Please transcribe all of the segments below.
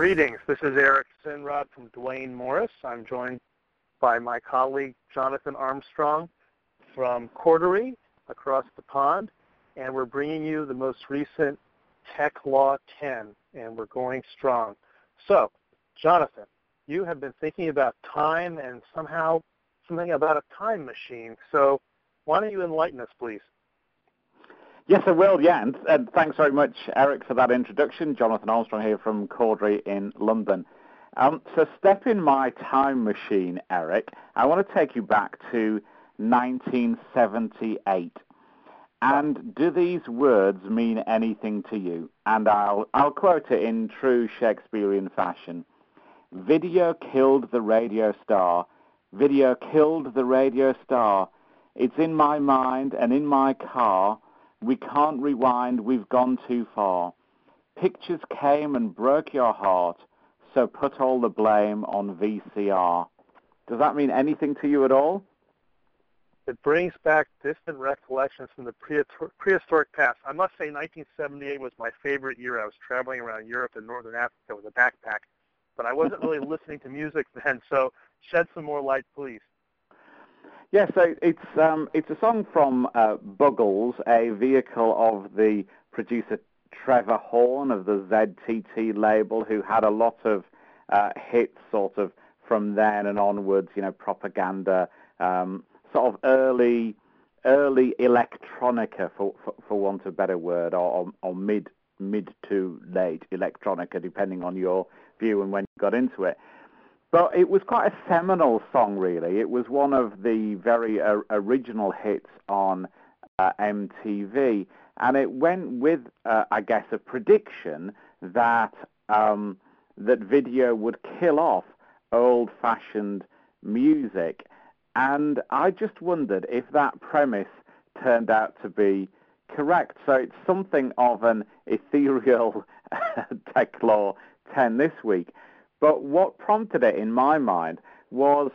Greetings. This is Eric Sinrod from Duane Morris. I'm joined by my colleague Jonathan Armstrong from Cordery across the pond, and we're bringing you the most recent Tech Law 10, and we're going strong. So, Jonathan, you have been thinking about time and somehow something about a time machine. So, why don't you enlighten us, please? Yes, I will. Yeah, and, and, thanks very much, Eric, for that introduction. Jonathan Armstrong here from Cordery in London. Um, so, step in my time machine, Eric. I want to take you back to 1978. And do these words mean anything to you? And I'll, I'll quote it in true Shakespearean fashion. Video killed the radio star. Video killed the radio star. It's in my mind and in my car. We can't rewind. We've gone too far. Pictures came and broke your heart. So put all the blame on VCR. Does that mean anything to you at all? It brings back distant recollections from the prehistoric past. I must say 1978 was my favorite year. I was traveling around Europe and Northern Africa with a backpack, but I wasn't really listening to music then, so shed some more light, please. Yeah, so it's um, it's a song from uh, Buggles, a vehicle of the producer Trevor Horn of the ZTT label, who had a lot of uh, hits sort of from then and onwards, you know, propaganda, um, sort of early early electronica, for, for, for want of a better word, or, or mid mid to late electronica, depending on your view and when you got into it. But it was quite a seminal song, really. It was one of the very uh, original hits on uh, MTV, and it went with, uh, I guess, a prediction that um, that video would kill off old-fashioned music. And I just wondered if that premise turned out to be correct. So it's something of an ethereal tech law 10 this week. But what prompted it in my mind was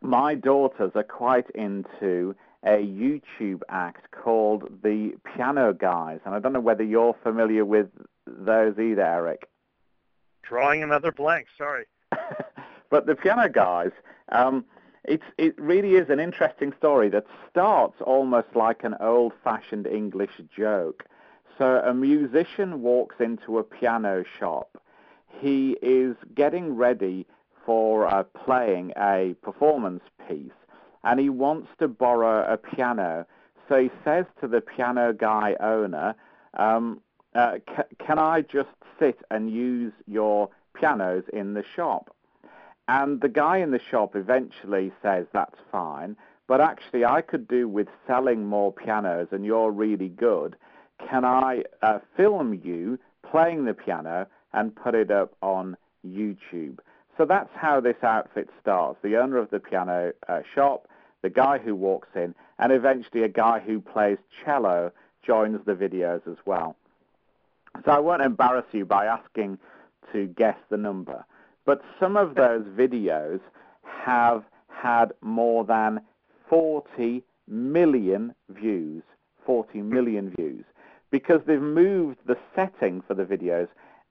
my daughters are quite into a YouTube act called the Piano Guys, and I don't know whether you're familiar with those either, Eric. Drawing another blank. Sorry. but the Piano Guys, um, it's it really is an interesting story that starts almost like an old-fashioned English joke. So a musician walks into a piano shop. He is getting ready for uh, playing a performance piece and he wants to borrow a piano. So he says to the piano guy owner, um, uh, can I just sit and use your pianos in the shop? And the guy in the shop eventually says, that's fine, but actually I could do with selling more pianos and you're really good. Can I uh, film you playing the piano and put it up on YouTube? So that's how this outfit starts. The owner of the piano uh, shop the guy who walks in, and eventually a guy who plays cello joins the videos as well. So I won't embarrass you by asking to guess the number, but some of those videos have had more than 40 million views, 40 million views, because they've moved the setting for the videos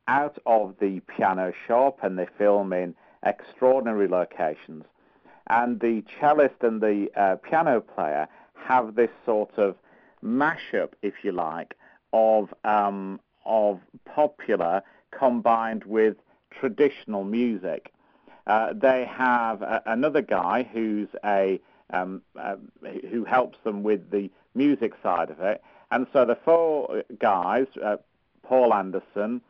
out of the piano shop and they film in extraordinary locations and the cellist and the uh, piano player have this sort of mashup, if you like, of um, of popular combined with traditional music. Uh, they have a, another guy who's a um, uh, who helps them with the music side of it, and so the four guys: uh, Paul Anderson,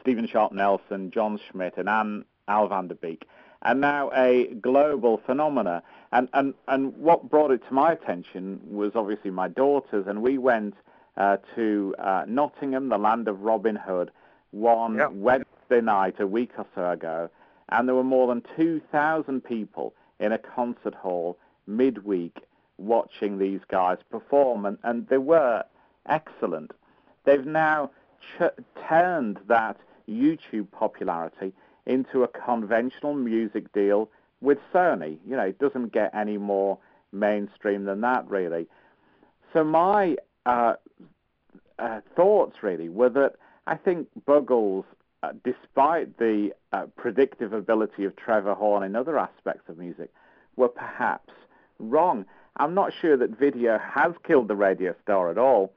Steven Sharp Nelson, Jon Schmidt, and Anne Al van der Beek and now a global phenomena. And, and, and what brought it to my attention was obviously my daughters, and we went uh, to uh, Nottingham, the land of Robin Hood, one yep. Wednesday night a week or so ago, and there were more than 2,000 people in a concert hall midweek watching these guys perform, and, and they were excellent. They've now ch- turned that YouTube popularity into a conventional music deal with Sony. You know, it doesn't get any more mainstream than that, really. So my uh, uh, thoughts really were that I think Buggles uh, despite the uh, predictive ability of Trevor Horn in other aspects of music, were perhaps wrong. I'm not sure that video has killed the radio star at all.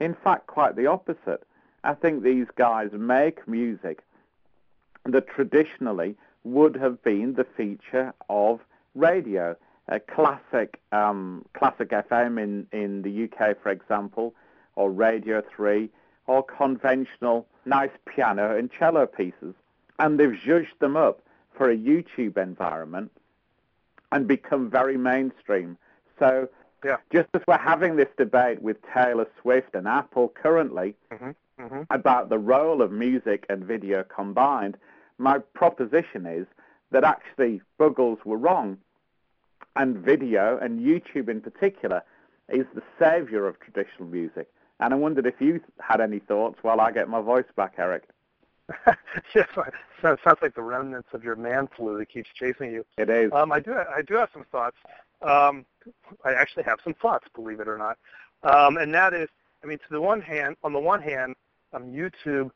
In fact, quite the opposite. I think these guys make music that traditionally would have been the feature of radio. Uh, classic, um, classic FM in, in the UK, for example, or Radio 3, or conventional nice piano and cello pieces. And they've zhuzhed them up for a YouTube environment and become very mainstream. So yeah. just as we're having this debate with Taylor Swift and Apple currently mm-hmm. Mm-hmm. about the role of music and video combined, my proposition is that actually Buggles were wrong. And video, and YouTube in particular, is the savior of traditional music. And I wondered if you had any thoughts while I get my voice back, Eric. yes, so it sounds like the remnants of your man flu that keeps chasing you. It is. Um, I do. I do have some thoughts. Um, I actually have some thoughts, believe it or not. Um, and that is, I mean, to the one hand, on the one hand, um, YouTube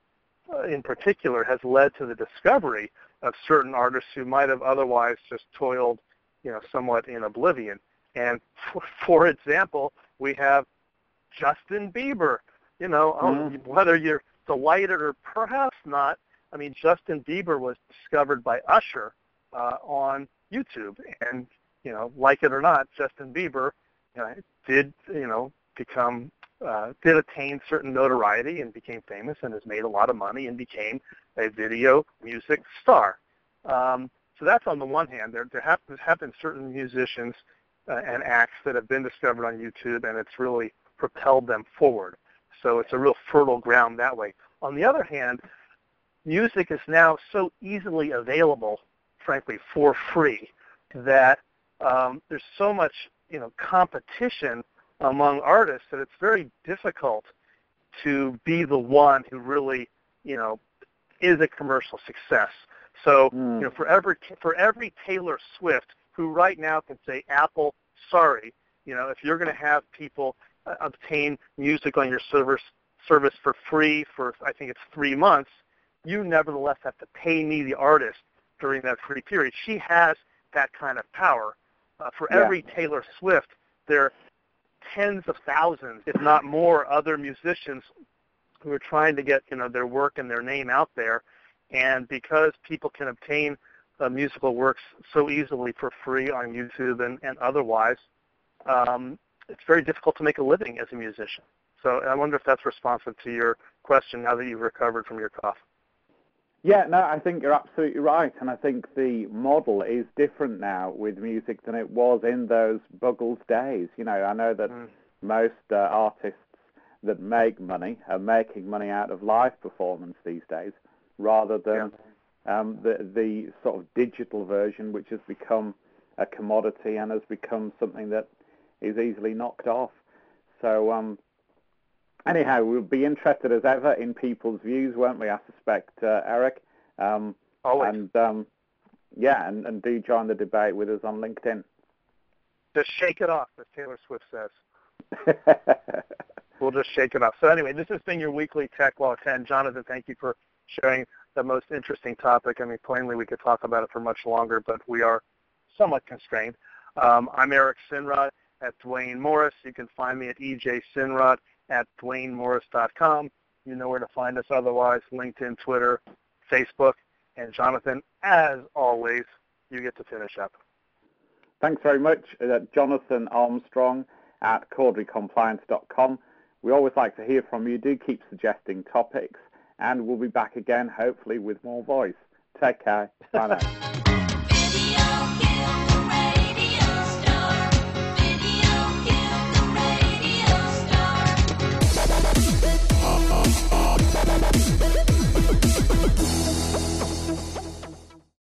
uh, in particular has led to the discovery of certain artists who might have otherwise just toiled, you know, somewhat in oblivion. And for, for example, we have Justin Bieber. You know, oh, mm-hmm. whether you're delighted or perhaps not, I mean, Justin Bieber was discovered by Usher uh, on YouTube, and you know, like it or not, Justin Bieber you know, did you know become uh, did attain certain notoriety and became famous and has made a lot of money and became a video music star. Um, so that's on the one hand. There, there have, have been certain musicians uh, and acts that have been discovered on YouTube, and it's really propelled them forward. So it's a real fertile ground that way. On the other hand, music is now so easily available, frankly, for free, that um, there's so much, you know, competition among artists that it's very difficult to be the one who really, you know, is a commercial success. So, mm. you know, for every for every Taylor Swift who right now can say Apple, sorry, you know, if you're going to have people uh, obtain music on your service service for free for I think it's three months, you nevertheless have to pay me the artist during that free period. She has that kind of power. Uh, for yeah. every Taylor Swift, there tens of thousands, if not more, other musicians who are trying to get you know their work and their name out there. And because people can obtain uh, musical works so easily for free on YouTube and, and otherwise, um, it's very difficult to make a living as a musician. So I wonder if that's responsive to your question now that you've recovered from your cough. Yeah, no, I think you're absolutely right, and I think the model is different now with music than it was in those Buggles days. You know, I know that mm. most uh, artists that make money are making money out of live performance these days, rather than yeah. um, the the sort of digital version, which has become a commodity and has become something that is easily knocked off. So, um, anyhow, we'll be interested as ever in people's views, won't we? I suspect, uh, Eric. Um, Always. And um, yeah, and, and do join the debate with us on LinkedIn. Just shake it off, as Taylor Swift says. we'll just shake it off. So anyway, this has been your weekly Tech Law 10. Jonathan, thank you for sharing the most interesting topic. I mean, plainly we could talk about it for much longer, but we are somewhat constrained. Um, I'm Eric Sinrod at Duane Morris. You can find me at EJ Sinrod at DuaneMorris.com. You know where to find us otherwise, LinkedIn, Twitter, Facebook. And Jonathan, as always, you get to finish up. Thanks very much. Uh, Jonathan Armstrong at CorderyCompliance.com. We always like to hear from you. Do keep suggesting topics, and we'll be back again, hopefully, with more voice. Take care. Bye now.